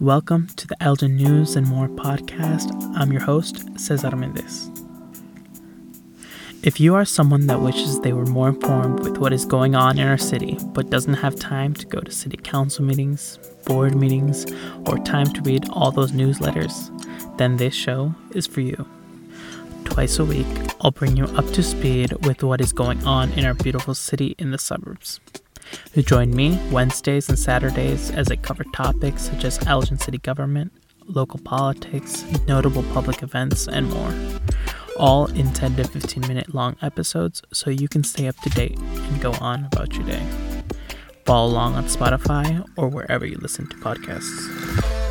Welcome to the Elgin News and More podcast. I'm your host, Cesar Mendez. If you are someone that wishes they were more informed with what is going on in our city, but doesn't have time to go to city council meetings, board meetings, or time to read all those newsletters, then this show is for you. Twice a week, I'll bring you up to speed with what is going on in our beautiful city in the suburbs join me Wednesdays and Saturdays as I cover topics such as Elgin City government, local politics, notable public events, and more. All in 10 to 15 minute long episodes so you can stay up to date and go on about your day. Follow along on Spotify or wherever you listen to podcasts.